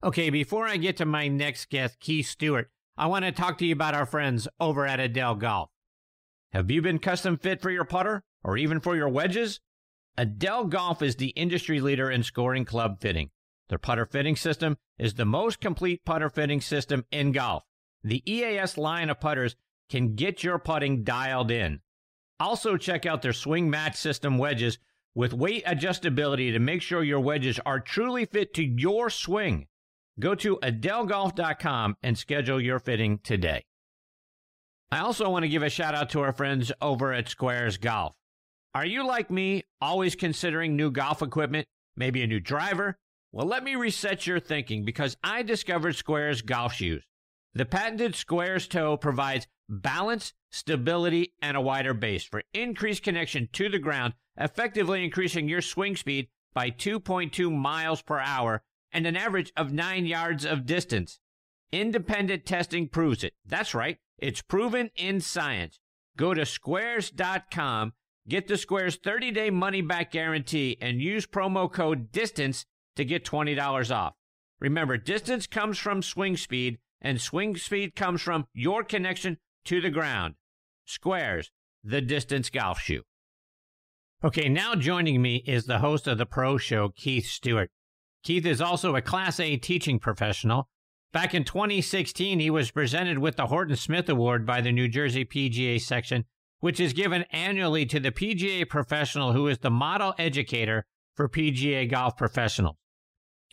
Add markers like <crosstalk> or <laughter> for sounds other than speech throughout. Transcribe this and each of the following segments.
Okay, before I get to my next guest, Keith Stewart, I want to talk to you about our friends over at Edel Golf. Have you been custom fit for your putter or even for your wedges? Edel Golf is the industry leader in scoring club fitting. Their putter fitting system is the most complete putter fitting system in golf. The EAS line of putters can get your putting dialed in. Also, check out their swing match system wedges with weight adjustability to make sure your wedges are truly fit to your swing. Go to edelgolf.com and schedule your fitting today. I also want to give a shout out to our friends over at Squares Golf. Are you like me, always considering new golf equipment, maybe a new driver? Well, let me reset your thinking because I discovered Squares golf shoes. The patented Squares toe provides balance, stability, and a wider base for increased connection to the ground, effectively increasing your swing speed by 2.2 miles per hour and an average of nine yards of distance. Independent testing proves it. That's right. It's proven in science. Go to squares.com, get the Squares 30 day money back guarantee, and use promo code DISTANCE to get $20 off. Remember, distance comes from swing speed, and swing speed comes from your connection to the ground. Squares, the distance golf shoe. Okay, now joining me is the host of the Pro Show, Keith Stewart. Keith is also a Class A teaching professional. Back in 2016, he was presented with the Horton Smith Award by the New Jersey PGA section, which is given annually to the PGA professional who is the model educator for PGA golf professionals.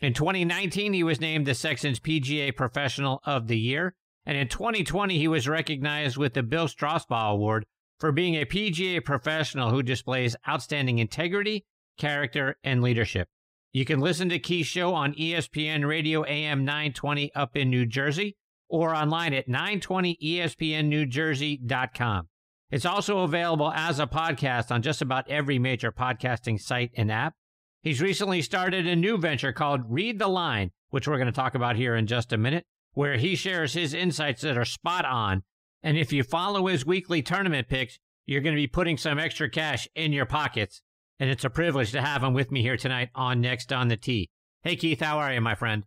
In 2019, he was named the section's PGA Professional of the Year, and in 2020, he was recognized with the Bill Strausbaugh Award for being a PGA professional who displays outstanding integrity, character, and leadership. You can listen to Key's show on ESPN Radio AM 920 up in New Jersey or online at 920ESPNNewJersey.com. It's also available as a podcast on just about every major podcasting site and app. He's recently started a new venture called Read the Line, which we're going to talk about here in just a minute, where he shares his insights that are spot on. And if you follow his weekly tournament picks, you're going to be putting some extra cash in your pockets and it's a privilege to have him with me here tonight on Next on the Tee. Hey, Keith, how are you, my friend?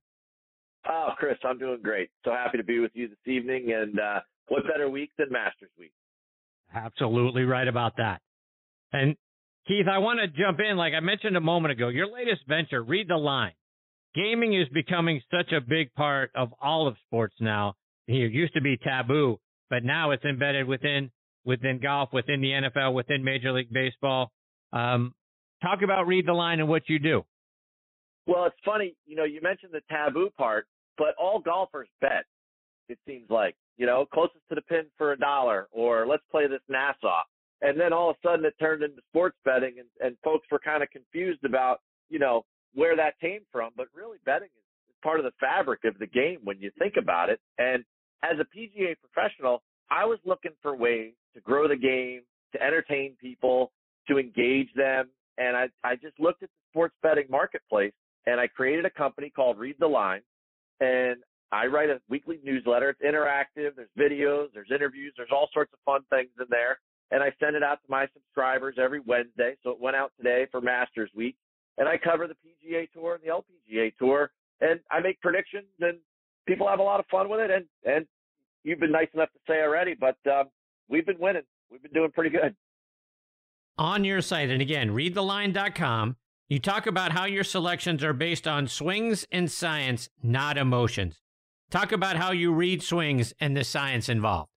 Oh, Chris, I'm doing great. So happy to be with you this evening. And uh, what better week than Masters Week? Absolutely right about that. And Keith, I want to jump in. Like I mentioned a moment ago, your latest venture, Read the Line. Gaming is becoming such a big part of all of sports now. It used to be taboo, but now it's embedded within within golf, within the NFL, within Major League Baseball. Um, Talk about read the line and what you do. Well, it's funny, you know, you mentioned the taboo part, but all golfers bet. It seems like, you know, closest to the pin for a dollar, or let's play this Nassau. And then all of a sudden it turned into sports betting, and, and folks were kind of confused about, you know, where that came from. But really, betting is, is part of the fabric of the game when you think about it. And as a PGA professional, I was looking for ways to grow the game, to entertain people, to engage them, and I, I just looked at the sports betting marketplace and I created a company called Read the Line. And I write a weekly newsletter. It's interactive. There's videos, there's interviews, there's all sorts of fun things in there. And I send it out to my subscribers every Wednesday. So it went out today for Masters Week. And I cover the PGA Tour and the LPGA Tour. And I make predictions and people have a lot of fun with it. And, and you've been nice enough to say already, but um, we've been winning. We've been doing pretty good on your site, and again, readtheline.com, you talk about how your selections are based on swings and science, not emotions. Talk about how you read swings and the science involved.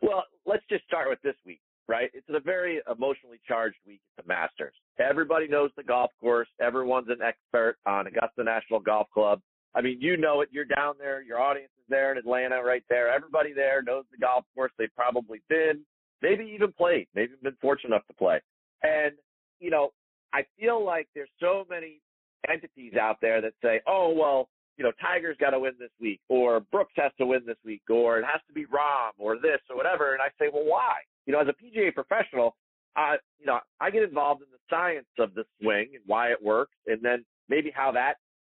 Well, let's just start with this week, right? It's a very emotionally charged week at the Masters. Everybody knows the golf course. Everyone's an expert on Augusta National Golf Club. I mean, you know it. You're down there. Your audience is there in Atlanta right there. Everybody there knows the golf course. They've probably been maybe even played, maybe been fortunate enough to play. And, you know, I feel like there's so many entities out there that say, oh, well, you know, Tiger's got to win this week, or Brooks has to win this week, or it has to be Rahm, or this, or whatever. And I say, well, why? You know, as a PGA professional, I, you know, I get involved in the science of the swing and why it works, and then maybe how that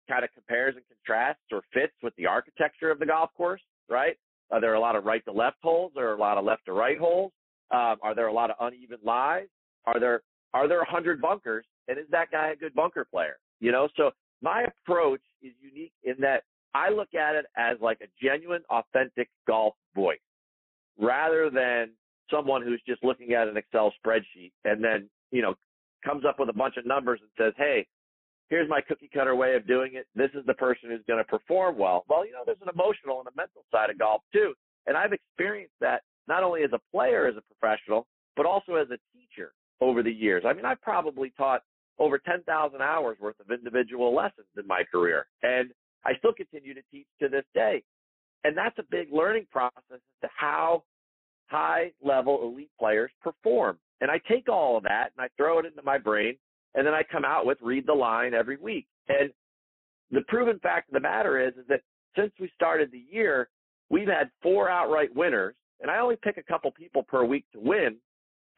kind of compares and contrasts or fits with the architecture of the golf course, right? Are there a lot of right to left holes? Are there a lot of left to right holes? Um, are there a lot of uneven lies? Are there are there a hundred bunkers? And is that guy a good bunker player? You know, so my approach is unique in that I look at it as like a genuine, authentic golf voice, rather than someone who's just looking at an Excel spreadsheet and then you know comes up with a bunch of numbers and says, "Hey, here's my cookie cutter way of doing it. This is the person who's going to perform well. Well, you know, there's an emotional and a mental side of golf too. And I've experienced that not only as a player, as a professional, but also as a teacher over the years. I mean, I've probably taught over 10,000 hours worth of individual lessons in my career. And I still continue to teach to this day. And that's a big learning process as to how high level elite players perform. And I take all of that and I throw it into my brain and then I come out with read the line every week. And the proven fact of the matter is, is that since we started the year, we've had four outright winners, and I only pick a couple people per week to win.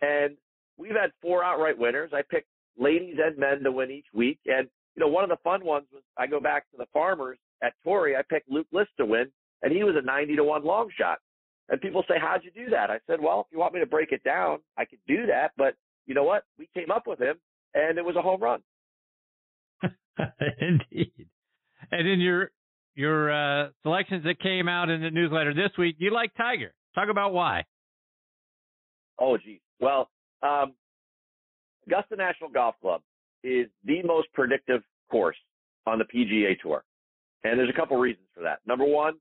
And we've had four outright winners. I pick ladies and men to win each week. And, you know, one of the fun ones was I go back to the farmers at Torrey. I picked Luke List to win, and he was a 90 to 1 long shot. And people say, How'd you do that? I said, Well, if you want me to break it down, I could do that. But you know what? We came up with him and it was a home run. <laughs> Indeed. And in your your uh, selections that came out in the newsletter this week, you like Tiger. Talk about why. Oh, geez. Well, um, Augusta National Golf Club is the most predictive course on the PGA Tour. And there's a couple reasons for that. Number one,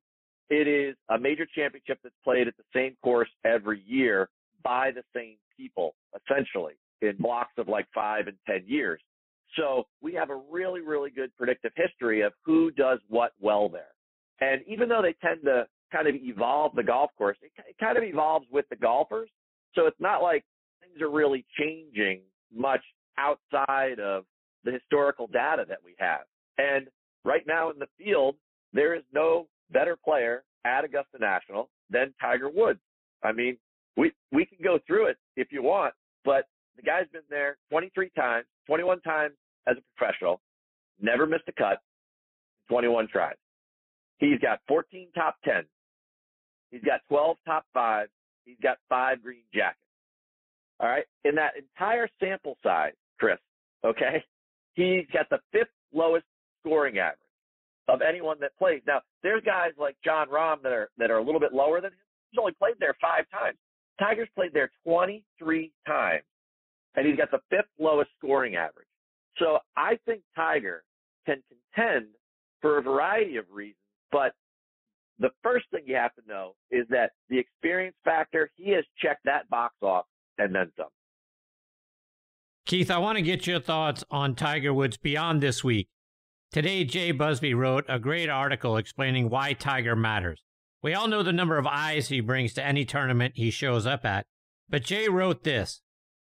it is a major championship that's played at the same course every year by the same people, essentially in blocks of like five and 10 years. So we have a really, really good predictive history of who does what well there. And even though they tend to kind of evolve the golf course, it, it kind of evolves with the golfers. So it's not like things are really changing much outside of the historical data that we have. And right now in the field, there is no better player at Augusta National than Tiger Woods. I mean, we we can go through it if you want, but the guy's been there 23 times, 21 times as a professional, never missed a cut, 21 tries. He's got 14 top 10. He's got 12 top five. He's got five green jackets. All right. In that entire sample size, Chris, okay, he's got the fifth lowest scoring average of anyone that plays. Now, there's guys like Jon Rahm that are that are a little bit lower than him. He's only played there five times. Tiger's played there 23 times and he's got the fifth lowest scoring average. So I think Tiger can contend for a variety of reasons, but the first thing you have to know is that the experience factor, he has checked that box off and then some. Keith, I want to get your thoughts on Tiger Woods beyond this week. Today, Jay Busbee wrote a great article explaining why Tiger matters. We all know the number of eyes he brings to any tournament he shows up at, but Jay wrote this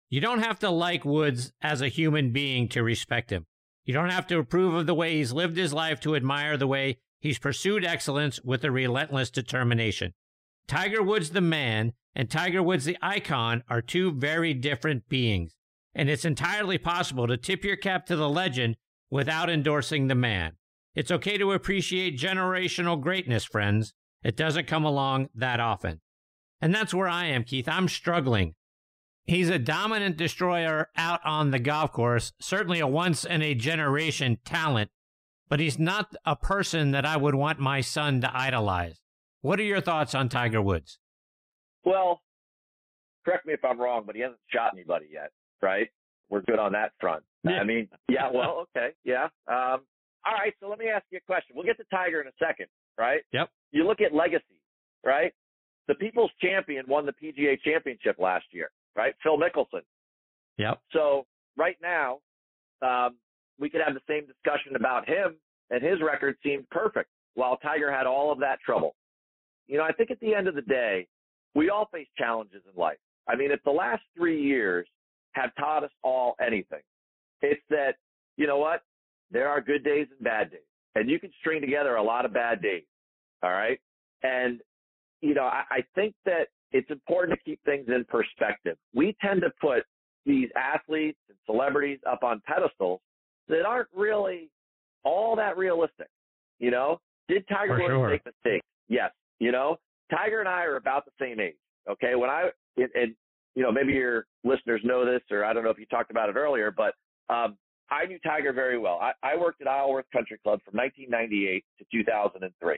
you don't have to like Woods as a human being to respect him. You don't have to approve of the way he's lived his life to admire the way he's pursued excellence with a relentless determination. Tiger Woods, the man, and Tiger Woods, the icon, are two very different beings. And it's entirely possible to tip your cap to the legend without endorsing the man. It's okay to appreciate generational greatness, friends. It doesn't come along that often. And that's where I am, Keith. I'm struggling. He's a dominant destroyer out on the golf course, certainly a once in a generation talent, but he's not a person that I would want my son to idolize. What are your thoughts on Tiger Woods? Well, correct me if I'm wrong, but he hasn't shot anybody yet, right? We're good on that front. Yeah. I mean, yeah, well, okay, yeah. Um, all right, so let me ask you a question. We'll get to Tiger in a second, right? Yep. You look at legacy, right? The People's Champion won the PGA Championship last year right? Phil Mickelson. Yep. So right now, um, we could have the same discussion about him, and his record seemed perfect, while Tiger had all of that trouble. You know, I think at the end of the day, we all face challenges in life. I mean, if the last three years have taught us all anything, it's that, you know what? there are good days and bad days, and you can string together a lot of bad days. All right. And, you know, I, I think that it's important to keep things in perspective. We tend to put these athletes and celebrities up on pedestals that aren't really all that realistic. You know, did Tiger Woods sure. make mistakes? Yes. You know, Tiger and I are about the same age. Okay. When I, and, and you know, maybe your listeners know this, or I don't know if you talked about it earlier, but um, I knew Tiger very well. I, I worked at Isleworth Country Club from 1998 to 2003.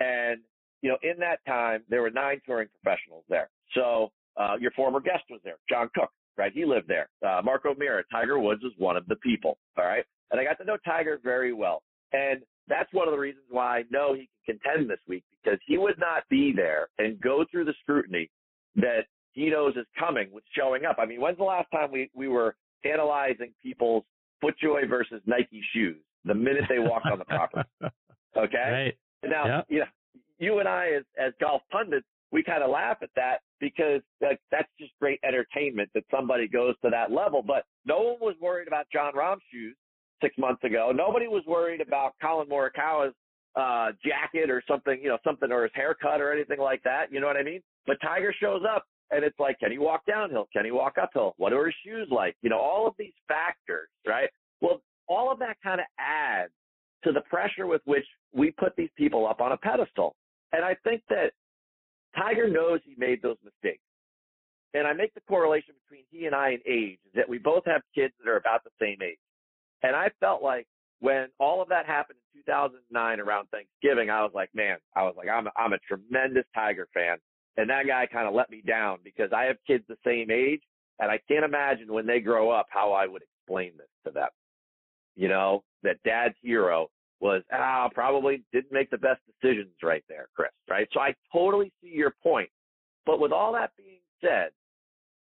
And, you know, in that time, there were nine touring professionals there. So uh, your former guest was there, John Cook, right? He lived there. Uh, Mark O'Meara, Tiger Woods was one of the people, all right? And I got to know Tiger very well. And that's one of the reasons why I know he can contend this week because he would not be there and go through the scrutiny that he knows is coming with showing up. I mean, when's the last time we, we were analyzing people's FootJoy versus Nike shoes the minute they walked on the property? <laughs> Okay. Right. Now, Yep. you know, you and I as, as golf pundits, we kind of laugh at that because that, that's just great entertainment that somebody goes to that level. But no one was worried about Jon Rahm's shoes six months ago. Nobody was worried about Collin Morikawa's uh, jacket or something, you know, something or his haircut or anything like that. You know what I mean? But Tiger shows up and it's like, can he walk downhill? Can he walk uphill? What are his shoes like? You know, all of these factors, right? Well, all of that kind of adds to the pressure with which we put these people up on a pedestal. And I think that Tiger knows he made those mistakes. And I make the correlation between he and I in age is that we both have kids that are about the same age. And I felt like when all of that happened in 2009 around Thanksgiving, I was like, man, I was like, I'm a, I'm a tremendous Tiger fan. And that guy kind of let me down because I have kids the same age and I can't imagine when they grow up how I would explain this to them. You know, that dad's hero was, ah, probably didn't make the best decisions right there, Chris, right? So I totally see your point. But with all that being said,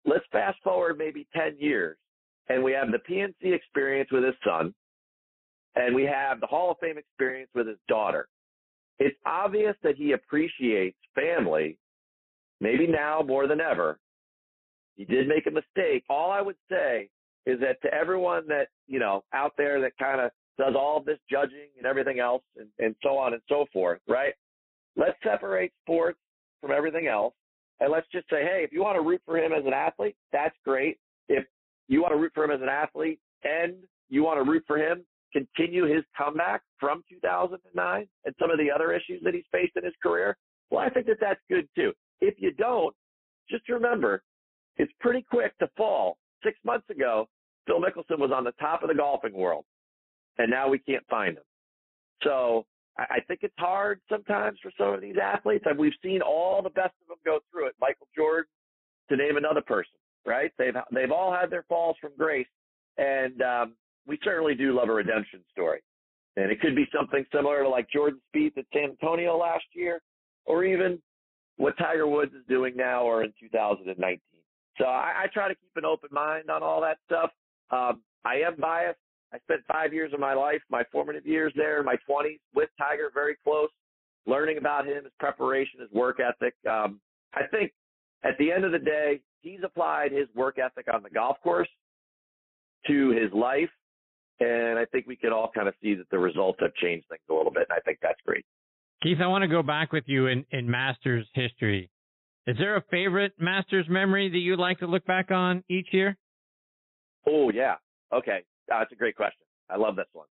let's fast forward maybe 10 years and we have the PNC experience with his son and we have the Hall of Fame experience with his daughter. It's obvious that he appreciates family, maybe now more than ever. He did make a mistake. All I would say is that to everyone that, you know, out there that kind of does all this judging and everything else and, and so on and so forth, right? Let's separate sports from everything else. And let's just say, hey, if you want to root for him as an athlete, that's great. If you want to root for him as an athlete and you want to root for him, continue his comeback from 2009 and some of the other issues that he's faced in his career, well, I think that that's good too. If you don't, just remember, it's pretty quick to fall. Six months ago, Phil Mickelson was on the top of the golfing world, and now we can't find them. So I think it's hard sometimes for some of these athletes. And we've seen all the best of them go through it. Michael Jordan, to name another person, right? They've they've all had their falls from grace, and um, we certainly do love a redemption story. And it could be something similar to like Jordan Spieth at San Antonio last year, or even what Tiger Woods is doing now or in 2019. So I, I try to keep an open mind on all that stuff. Um, I am biased. I spent five years of my life, my formative years there, my 20s with Tiger, very close, learning about him, his preparation, his work ethic. Um, I think at the end of the day, he's applied his work ethic on the golf course to his life. And I think we can all kind of see that the results have changed things a little bit. And I think that's great. Keith, I want to go back with you in, in Masters history. Is there a favorite Masters memory that you like to look back on each year? Oh, yeah. Okay. Uh, that's a great question. I love this one.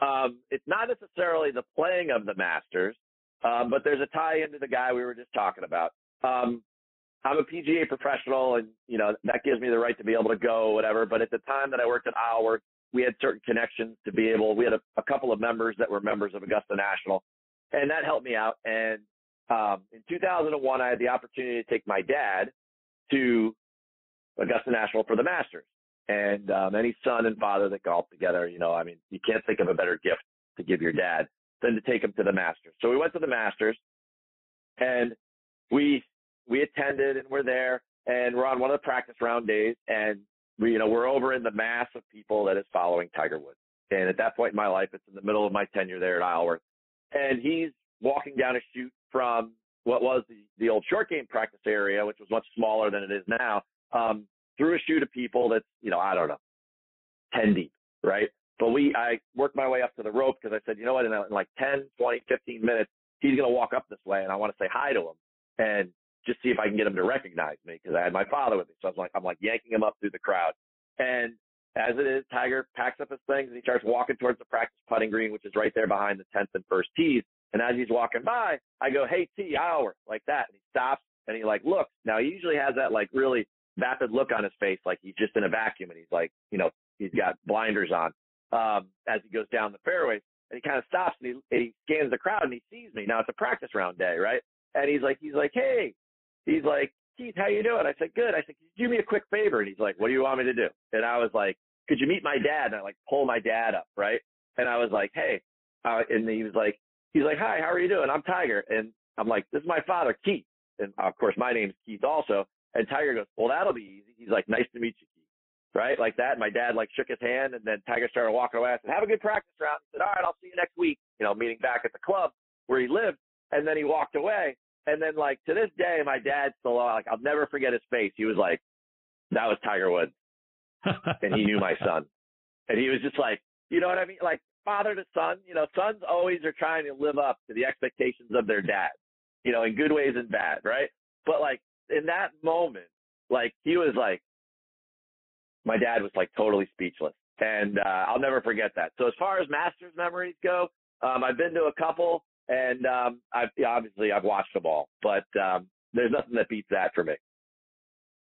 Um, it's not necessarily the playing of the Masters, um, but there's a tie into the guy we were just talking about. Um, I'm a PGA professional, and you know that gives me the right to be able to go, whatever. But at the time that I worked at Isleworth, we had certain connections to be able. We had a, a couple of members that were members of Augusta National, and that helped me out. And um, in 2001, I had the opportunity to take my dad to Augusta National for the Masters. And um, any son and father that golf together, you know, I mean, you can't think of a better gift to give your dad than to take him to the Masters. So we went to the Masters, and we we attended and we're there, and we're on one of the practice round days, and we, you know, we're over in the mass of people that is following Tiger Woods. And at that point in my life, it's in the middle of my tenure there at Isleworth, and he's walking down a chute from what was the the old short game practice area, which was much smaller than it is now, um, through a chute of people that's, you know, I don't know, 10 deep, right? But we, I worked my way up to the rope because I said, you know what, in, in like 10, 20, 15 minutes, he's going to walk up this way and I want to say hi to him and just see if I can get him to recognize me because I had my father with me. So I was like, I'm like yanking him up through the crowd. And as it is, Tiger packs up his things and he starts walking towards the practice putting green, which is right there behind the 10th and first tees. And as he's walking by, I go, Hey T, hour, like that. And he stops and he like looks. Now he usually has that like really vapid look on his face, like he's just in a vacuum and he's like, you know, he's got blinders on um, as he goes down the fairway. And he kind of stops and he, and he scans the crowd and he sees me. Now it's a practice round day, right? And he's like, he's like, hey, he's like, Keith, how you doing? I said, good. I said, do me a quick favor? And he's like, what do you want me to do? And I was like, could you meet my dad? And I like pull my dad up, right? And I was like, hey, uh, and he was like, he's like, hi, how are you doing? I'm Tiger. And I'm like, this is my father, Keith. And of course, my name's Keith also. And Tiger goes, well, that'll be easy. He's like, nice to meet you, Right? Like that. My dad like shook his hand and then Tiger started walking away. I said, have a good practice round. He said, all right, I'll see you next week. You know, meeting back at the club where he lived. And then he walked away. And then like to this day, my dad still like, I'll never forget his face. He was like, that was Tiger Woods. <laughs> and he knew my son. And he was just like, you know what I mean? Like father to son, you know, sons always are trying to live up to the expectations of their dad, you know, in good ways and bad, right? But like in that moment, like he was like, my dad was like totally speechless. And uh, I'll never forget that. So as far as Masters memories go, um, I've been to a couple, and um, I've obviously I've watched them all, but um, there's nothing that beats that for me.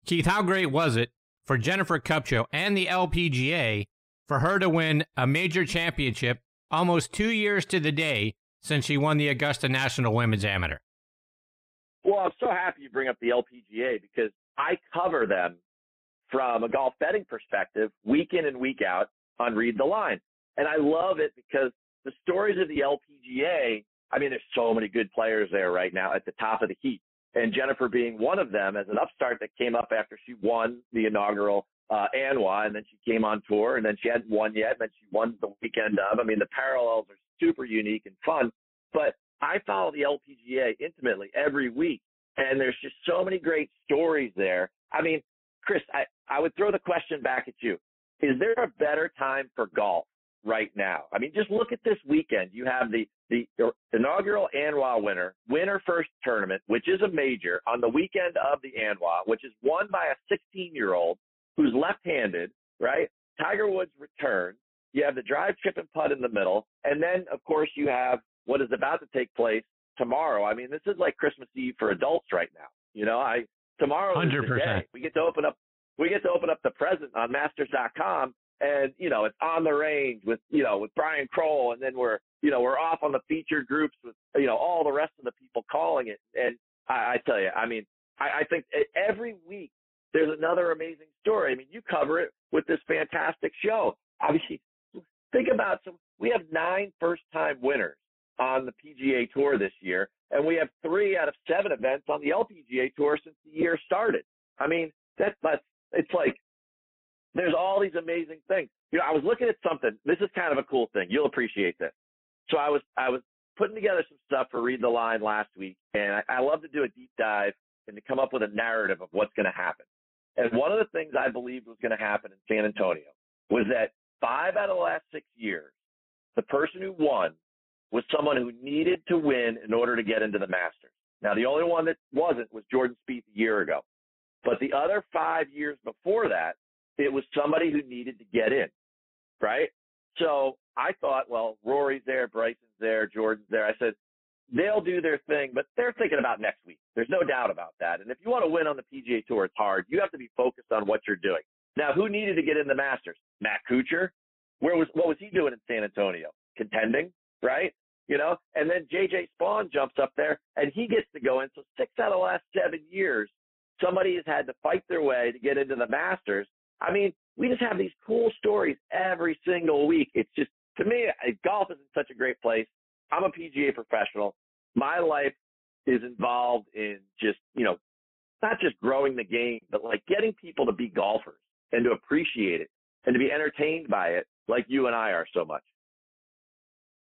Keith, how great was it for Jennifer Kupcho and the LPGA for her to win a major championship almost two years to the day since she won the Augusta National Women's Amateur? Well, I'm so happy you bring up the LPGA because I cover them from a golf betting perspective week in and week out on Read the Line. And I love it because the stories of the LPGA, I mean, there's so many good players there right now at the top of the heap. And Jennifer being one of them as an upstart that came up after she won the inaugural uh, ANWA, and then she came on tour, and then she hadn't won yet, and then she won the weekend of. I mean, the parallels are super unique and fun. But I follow the LPGA intimately every week, and there's just so many great stories there. I mean, Chris, I, I would throw the question back at you. Is there a better time for golf right now? I mean, just look at this weekend. You have the, the inaugural ANWA winner, winner first tournament, which is a major on the weekend of the ANWA, which is won by a 16 year old who's left-handed, right? Tiger Woods return. You have the drive, chip, and putt in the middle. And then, of course, you have what is about to take place tomorrow. I mean, this is like Christmas Eve for adults right now. You know, I tomorrow 100%. is the day. We get to open up we get to open up the present on masters.com and you know, it's on the range with you know, with Brian Kroll and then we're you know, we're off on the featured groups with you know, all the rest of the people calling it. And I, I tell you, I mean, I, I think every week there's another amazing story. I mean, you cover it with this fantastic show. Obviously, think about some. We have nine first-time winners on the PGA Tour this year, and we have three out of seven events on the LPGA Tour since the year started. I mean, that, that's it's like there's all these amazing things. You know, I was looking at something. This is kind of a cool thing. You'll appreciate this. So I was I was putting together some stuff for Read the Line last week, and I, I love to do a deep dive and to come up with a narrative of what's going to happen. And one of the things I believed was going to happen in San Antonio was that five out of the last six years, the person who won was someone who needed to win in order to get into the Masters. Now, the only one that wasn't was Jordan Spieth a year ago. But the other five years before that, it was somebody who needed to get in, right? So I thought, well, Rory's there, Bryson's there, Jordan's there. I said, they'll do their thing, but they're thinking about next week. There's no doubt about that. And if you want to win on the PGA Tour, it's hard. You have to be focused on what you're doing. Now, who needed to get in the Masters? Matt Kuchar. Where was what was he doing in San Antonio? Contending, right? You know, and then JJ Spaun jumps up there and he gets to go in. So six out of the last seven years, somebody has had to fight their way to get into the Masters. I mean, we just have these cool stories every single week. It's just to me, golf is in such a great place. I'm a PGA professional. My life is involved in just, you know, not just growing the game, but like getting people to be golfers and to appreciate it and to be entertained by it like you and I are so much.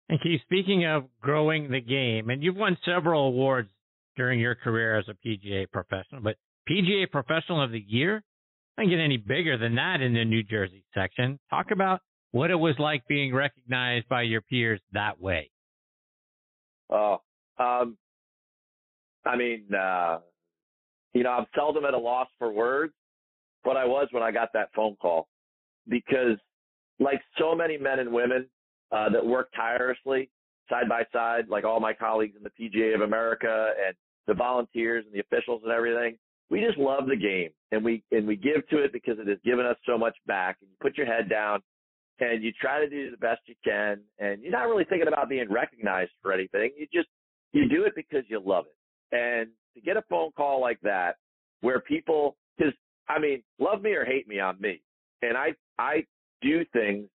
And Keith, speaking of growing the game, and you've won several awards during your career as a PGA professional, but PGA Professional of the Year, I can get any bigger than that in the New Jersey section. Talk about what it was like being recognized by your peers that way. Oh, um, I mean, uh, you know, I'm seldom at a loss for words, but I was when I got that phone call because, like so many men and women uh, that work tirelessly side by side, like all my colleagues in the PGA of America and the volunteers and the officials and everything, we just love the game and we and we give to it because it has given us so much back. And you put your head down and you try to do the best you can, and you're not really thinking about being recognized for anything. You just you do it because you love it. And to get a phone call like that, where people, because I mean, love me or hate me, I'm me, and I I do things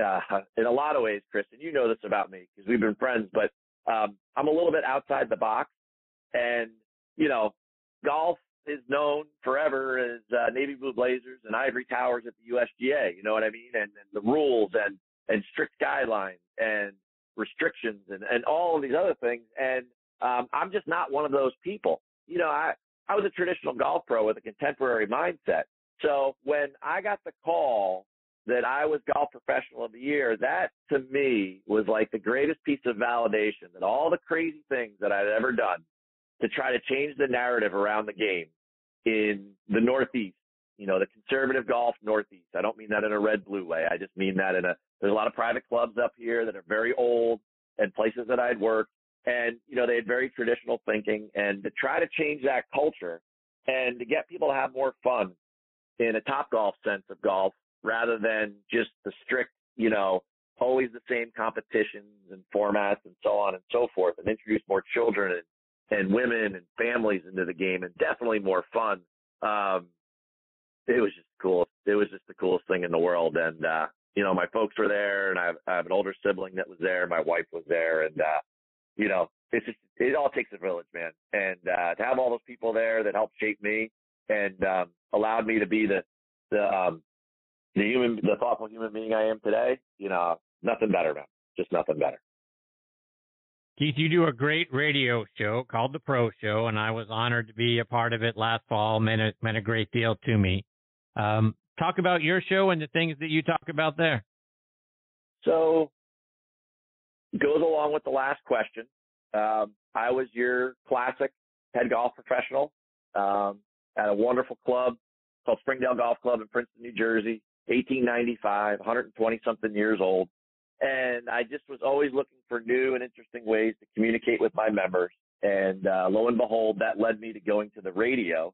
uh, in a lot of ways, Chris, and you know this about me because we've been friends, but um, I'm a little bit outside the box, and you know, golf is known forever as uh, navy blue blazers and ivory towers at the USGA. You know what I mean? And, and the rules and and strict guidelines and restrictions and and all of these other things. And um, I'm just not one of those people. You know, I I was a traditional golf pro with a contemporary mindset. So when I got the call that I was golf professional of the year, that to me was like the greatest piece of validation that all the crazy things that I'd ever done to try to change the narrative around the game in the Northeast, you know, the conservative golf Northeast. I don't mean that in a red blue way. I just mean that in a, there's a lot of private clubs up here that are very old and places that I'd worked. And, you know, they had very traditional thinking and to try to change that culture and to get people to have more fun in a top golf sense of golf rather than just the strict, you know, always the same competitions and formats and so on and so forth and introduce more children and and women and families into the game and definitely more fun. Um, it was just cool. It was just the coolest thing in the world. And, uh, you know, my folks were there and I have, I have an older sibling that was there. My wife was there and, uh, you know, it's just, it all takes a village, man. And, uh, to have all those people there that helped shape me and, um, allowed me to be the, the, um, the human, the thoughtful human being I am today, you know, nothing better, man. Just nothing better. Keith, you do a great radio show called The Pro Show, and I was honored to be a part of it last fall. meant a, meant a great deal to me. Um, talk about your show and the things that you talk about there. So, goes along with the last question. Um, I was your classic head golf professional um, at a wonderful club called Springdale Golf Club in Princeton, New Jersey, 1895, 120 something years old. And I just was always looking for new and interesting ways to communicate with my members. And uh, lo and behold, that led me to going to the radio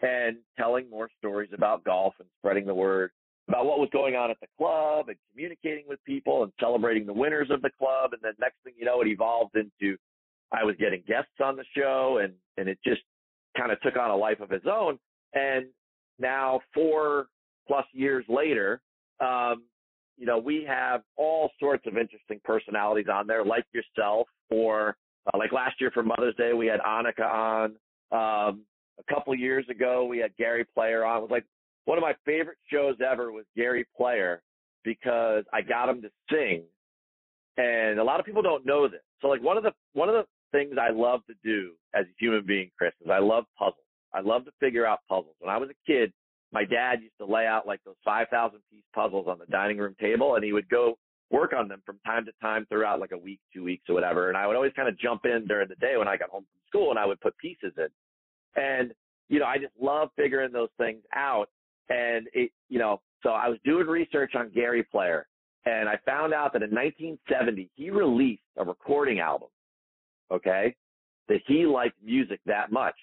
and telling more stories about golf and spreading the word about what was going on at the club and communicating with people and celebrating the winners of the club. And then next thing you know, it evolved into I was getting guests on the show and, and it just kind of took on a life of its own. And now four plus years later, um, you know, we have all sorts of interesting personalities on there, like yourself, or uh, like last year for Mother's Day, we had Annika on. Um, a couple years ago, we had Gary Player on. It was like one of my favorite shows ever was Gary Player because I got him to sing, and a lot of people don't know this. So, like one of the one of the things I love to do as a human being, Chris, is I love puzzles. I love to figure out puzzles. When I was a kid, my dad used to lay out like those 5,000 piece puzzles on the dining room table and he would go work on them from time to time throughout like a week, two weeks or whatever. And I would always kind of jump in during the day when I got home from school and I would put pieces in. And, you know, I just love figuring those things out. And it, you know, so I was doing research on Gary Player and I found out that in 1970 he released a recording album. Okay. That he liked music that much.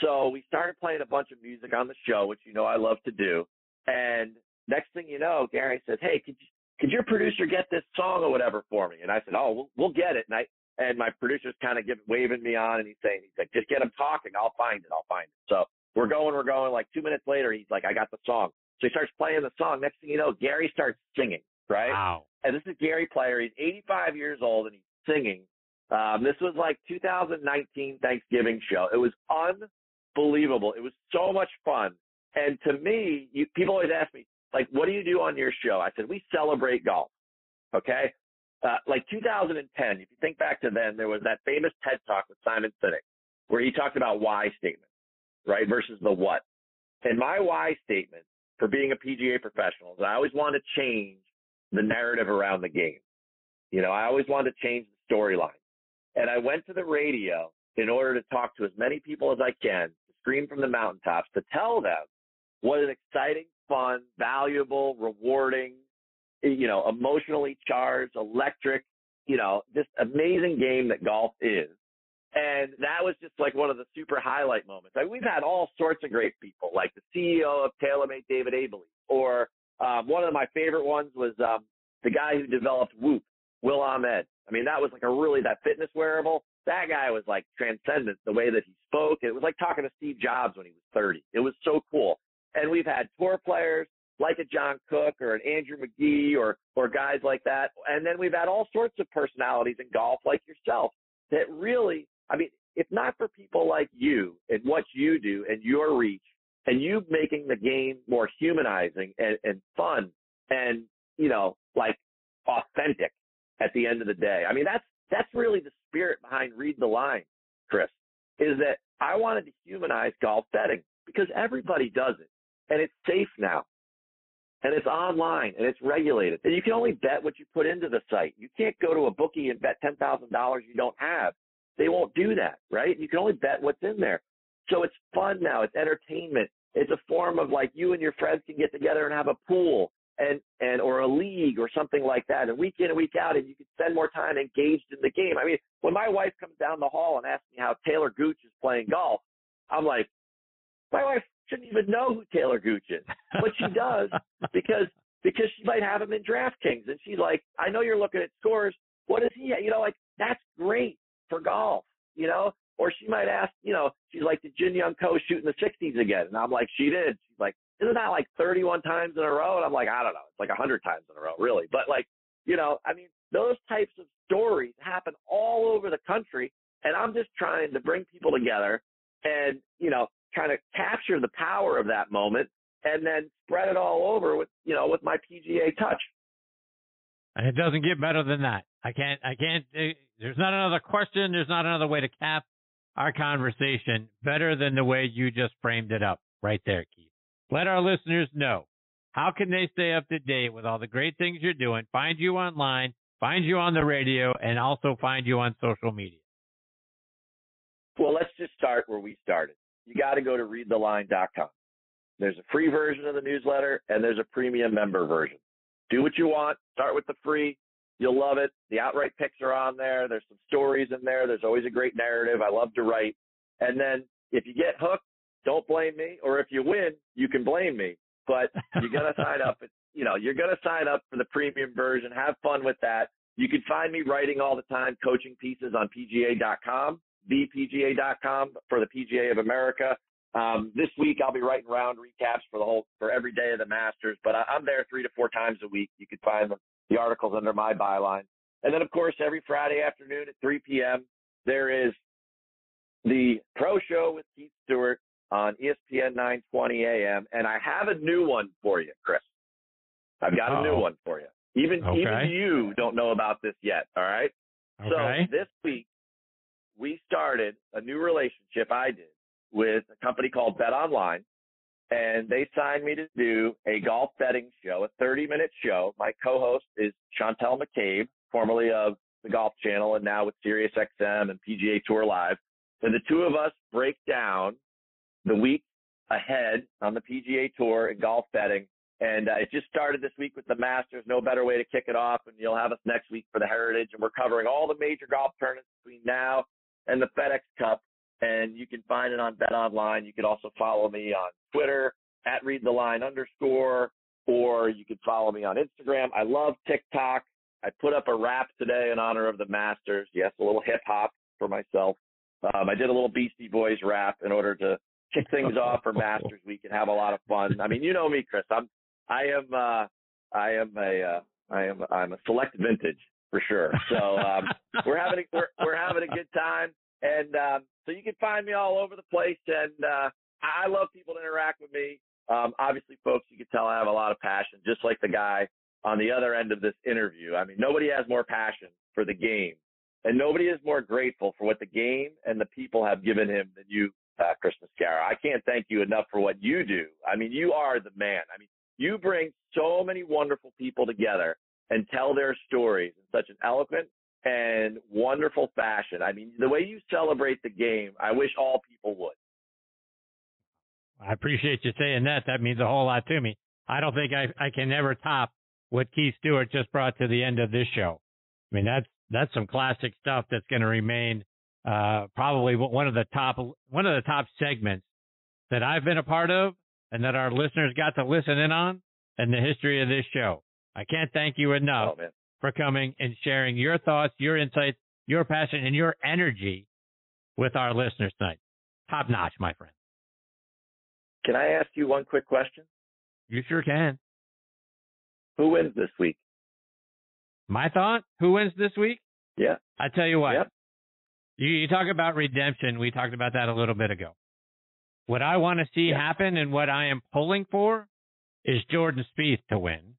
So we started playing a bunch of music on the show, which you know I love to do. And next thing you know, Gary says, "Hey, could you, could your producer get this song or whatever for me?" And I said, "Oh, we'll, we'll get it." And I and my producer's kind of waving me on, and he's saying, "He's like, just get him talking. I'll find it. I'll find it." So we're going, we're going. Like two minutes later, he's like, "I got the song." So he starts playing the song. Next thing you know, Gary starts singing. Right? Wow. And this is Gary Player. He's 85 years old, and he's singing. Um, this was like 2019 Thanksgiving show. It was un unbelievable. It was so much fun. And to me, you, people always ask me, like, what do you do on your show? I said, we celebrate golf. Okay. Uh, like 2010, if you think back to then, there was that famous TED talk with Simon Sinek where he talked about why statements, right? Versus the what. And my why statement for being a PGA professional is I always want to change the narrative around the game. You know, I always wanted to change the storyline. And I went to the radio in order to talk to as many people as I can, scream from the mountaintops, to tell them what an exciting, fun, valuable, rewarding, you know, emotionally charged, electric, you know, just amazing game that golf is. And that was just like one of the super highlight moments. I mean, we've had all sorts of great people, like the CEO of TaylorMade, David Abeles, or um, one of my favorite ones was um, the guy who developed Whoop, Will Ahmed. I mean, that was like a really that fitness wearable. That guy was like transcendent the way that he spoke. It was like talking to Steve Jobs when he was 30. It was so cool. And we've had tour players like a John Cook or an Andrew Magee or or guys like that. And then we've had all sorts of personalities in golf like yourself that really, I mean, if not for people like you and what you do and your reach and you making the game more humanizing and, and fun and, you know, like authentic at the end of the day. I mean, that's, that's really the spirit behind read the line, Chris, is that I wanted to humanize golf betting because everybody does it and it's safe now and it's online and it's regulated. And you can only bet what you put into the site. You can't go to a bookie and bet $10,000 you don't have. They won't do that, right? You can only bet what's in there. So it's fun now. It's entertainment. It's a form of like you and your friends can get together and have a pool and, and, or a league or something like that. And week in and week out, and you can spend more time engaged in the game. I mean, when my wife comes down the hall and asks me how Talor Gooch is playing golf, I'm like, my wife shouldn't even know who Talor Gooch is, but she does <laughs> because because she might have him in DraftKings, and she's like, I know you're looking at scores. What is he? You know, like that's great for golf, you know. Or she might ask, you know, she's like, did Jin Young Ko shoot in the 60s again? And I'm like, she did. She's like, isn't that like 31 times in a row? And I'm like, I don't know. It's like 100 times in a row, really. But like, you know, I mean, those types of stories happen all over the country. And I'm just trying to bring people together and, you know, kind of capture the power of that moment and then spread it all over with, you know, with my PGA touch. And it doesn't get better than that. I can't, I can't, uh, there's not another question. There's not another way to cap our conversation better than the way you just framed it up right there, Keith. Let our listeners know how can they stay up to date with all the great things you're doing, find you online, find you on the radio, and also find you on social media. Well, let's just start where we started you got to go to readtheline.com. There's a free version of the newsletter and there's a premium member version. Do what you want. Start with the free. You'll love it. The outright picks are on there. There's some stories in there. There's always a great narrative. I love to write. And then if you get hooked, don't blame me. Or if you win, you can blame me. But you're to <laughs> sign up. You know, you're going to sign up for the premium version. Have fun with that. You can find me writing all the time, coaching pieces on PGA.com thepga.com for the PGA of America. Um, this week I'll be writing round recaps for the whole for every day of the Masters, but I, am there three to four times a week. You can find the, the articles under my byline, and then of course every Friday afternoon at 3 p.m. there is the Pro Show with Keith Stewart on ESPN 920 AM, and I have a new one for you, Chris. I've got Uh-oh. a new oh. one for you. Even okay. even you don't know about this yet. All right. Okay. So this week we started a new relationship I did with a company called Bet Online, and they signed me to do a golf betting show, a 30 minute show. My co-host is Chantel McCabe, formerly of the Golf Channel and now with SiriusXM and PGA Tour Live. And the two of us break down the week ahead on the PGA Tour and golf betting. And uh, it just started this week with the Masters. No better way to kick it off. And you'll have us next week for the Heritage. And we're covering all the major golf tournaments between now and the FedEx Cup. And you can find it on Bet Online. You can also follow me on Twitter at read the line underscore, or you can follow me on Instagram. I love TikTok. I put up a rap today in honor of the Masters. Yes, a little hip hop for myself. Um, I did a little Beastie Boys rap in order to kick things off for <laughs> Masters Week and have a lot of fun. I mean, you know me, Chris. I'm, I am, uh, I am a, uh, I am, I'm a select vintage for sure. So um, <laughs> we're having a, we're, we're having a good time, and um, so you can find me all over the place. And uh, I love people to interact with me. Um, obviously, folks, you can tell I have a lot of passion, just like the guy on the other end of this interview. I mean, nobody has more passion for the game, and nobody is more grateful for what the game and the people have given him than you, uh, Chris Mascaro. I can't thank you enough for what you do. I mean, you are the man. I mean, you bring so many wonderful people together and tell their stories in such an eloquent and wonderful fashion. I mean, the way you celebrate the game, I wish all people would. I appreciate you saying that. That means a whole lot to me. I don't think I, I can ever top what Keith Stewart just brought to the end of this show. I mean, that's, that's some classic stuff that's going to remain, uh, probably one of the top, one of the top segments that I've been a part of and that our listeners got to listen in on in the history of this show. I can't thank you enough oh, for coming and sharing your thoughts, your insights, your passion, and your energy with our listeners tonight. Top notch, my friend. Can I ask you one quick question? You sure can. Who wins this week? My thought? Who wins this week? Yeah. I tell you what. Yep. You, you talk about redemption. We talked about that a little bit ago. What I want to see happen and what I am pulling for is Jordan Spieth to win.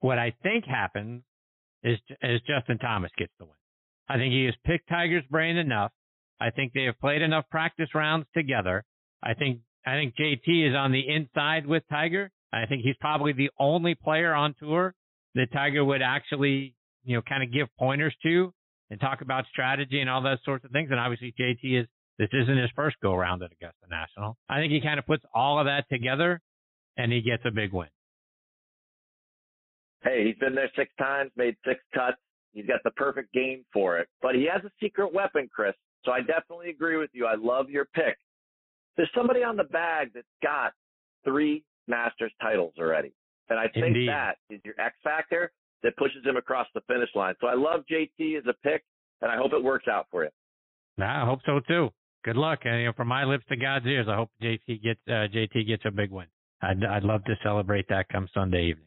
What I think happens is, is Justin Thomas gets the win. I think he has picked Tiger's brain enough. I think they have played enough practice rounds together. I think I think JT is on the inside with Tiger. I think he's probably the only player on tour that Tiger would actually, you know, kind of give pointers to and talk about strategy and all those sorts of things. And obviously JT is this isn't his first go around at Augusta National. I think he kind of puts all of that together and he gets a big win. Hey, he's been there six times, made six cuts. He's got the perfect game for it. But he has a secret weapon, Chris. So I definitely agree with you. I love your pick. There's somebody on the bag that's got three Masters titles already. And I think Indeed. that is your X factor that pushes him across the finish line. So I love JT as a pick, and I hope it works out for you. I hope so too. Good luck. And, you know, from my lips to God's ears, I hope JT gets uh, JT gets a big win. I'd I'd love to celebrate that come Sunday evening.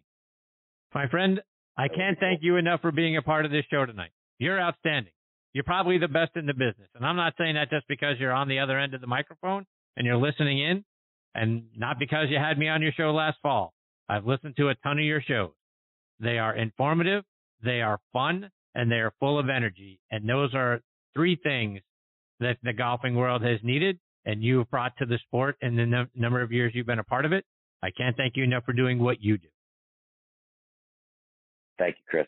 My friend, I can't thank you enough for being a part of this show tonight. You're outstanding. You're probably the best in the business. And I'm not saying that just because you're on the other end of the microphone and you're listening in and not because you had me on your show last fall. I've listened to a ton of your shows. They are informative, they are fun, and they are full of energy. And those are three things that the golfing world has needed and you've brought to the sport in the number of years you've been a part of it. I can't thank you enough for doing what you do. Thank you, Chris.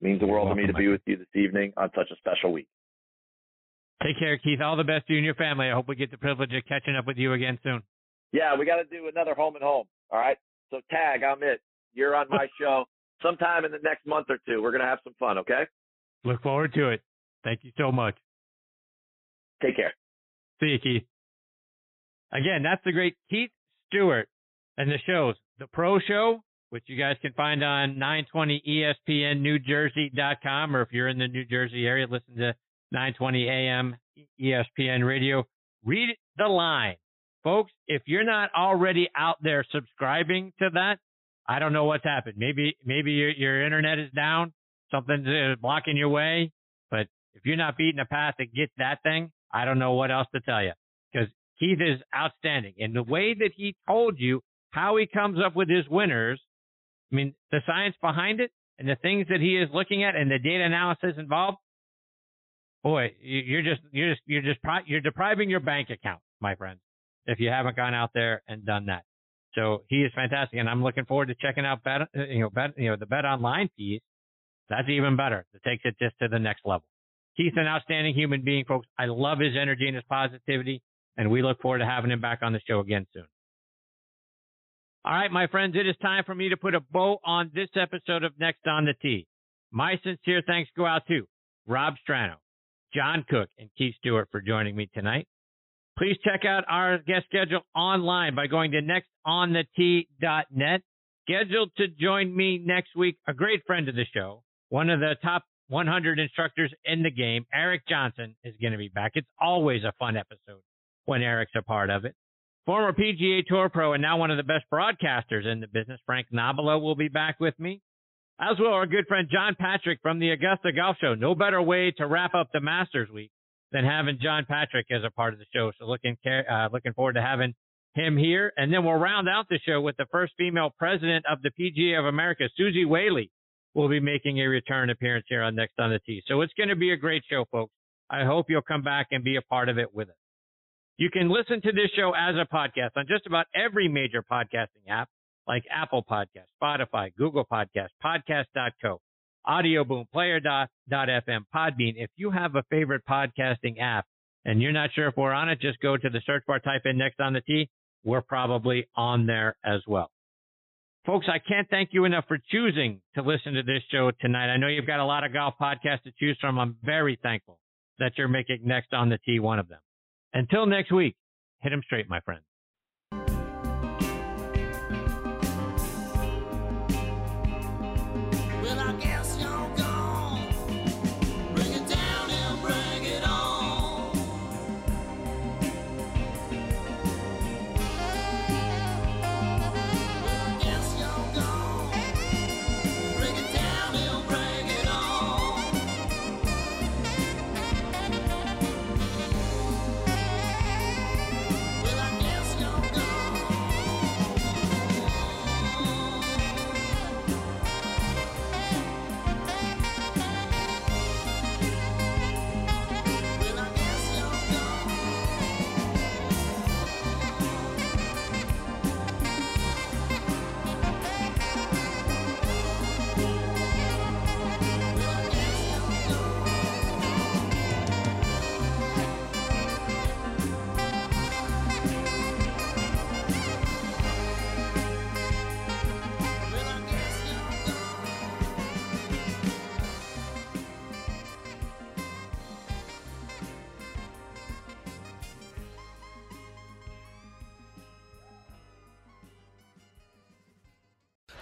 It means the world to me to be with you this evening on such a special week. Take care, Keith. All the best to you and your family. I hope we get the privilege of catching up with you again soon. Yeah, we got to do another home and home. All right. So tag, I'm it. You're on my <laughs> show sometime in the next month or two. We're going to have some fun. Okay. Look forward to it. Thank you so much. Take care. See you, Keith. Again, that's the great Keith Stewart and the shows, the Pro Show which you guys can find on 920ESPNNewJersey.com, or if you're in the New Jersey area, listen to 920 AM ESPN Radio. Read the line. Folks, if you're not already out there subscribing to that, I don't know what's happened. Maybe, maybe your, your internet is down. Something's uh, blocking your way. But if you're not beating a path to get that thing, I don't know what else to tell you because Keith is outstanding. And the way that he told you how he comes up with his winners I mean, the science behind it and the things that he is looking at and the data analysis involved. Boy, you're just you're just you're just you're depriving your bank account, my friend, if you haven't gone out there and done that. So he is fantastic, and I'm looking forward to checking out bet uh, you know bet you know the bet online piece. That's even better. It takes it just to the next level. He's an outstanding human being, folks. I love his energy and his positivity, and we look forward to having him back on the show again soon. All right, my friends, it is time for me to put a bow on this episode of Next on the Tee. My sincere thanks go out to Rob Strano, John Cook, and Keith Stewart for joining me tonight. Please check out our guest schedule online by going to nextonthetee.net. Scheduled to join me next week, a great friend of the show, one of the top 100 instructors in the game, Eric Johnson, is going to be back. It's always a fun episode when Eric's a part of it. Former PGA Tour pro and now one of the best broadcasters in the business, Frank Nobilo, will be back with me. As well, our good friend John Patrick from the Augusta Golf Show. No better way to wrap up the Masters week than having John Patrick as a part of the show. So looking uh, looking forward to having him here. And then we'll round out the show with the first female president of the PGA of America, Suzy Whaley, will be making a return appearance here on Next on the Tee. So it's going to be a great show, folks. I hope you'll come back and be a part of it with us. You can listen to this show as a podcast on just about every major podcasting app like Apple Podcast, Spotify, Google Podcast, Podcast.co, Audioboom, Player.fm, Podbean. If you have a favorite podcasting app and you're not sure if we're on it, just go to the search bar, type in next on the Tee. We're probably on there as well. Folks, I can't thank you enough for choosing to listen to this show tonight. I know you've got a lot of golf podcasts to choose from. I'm very thankful that you're making next on the Tee one of them. Until next week, hit 'em straight, my friend.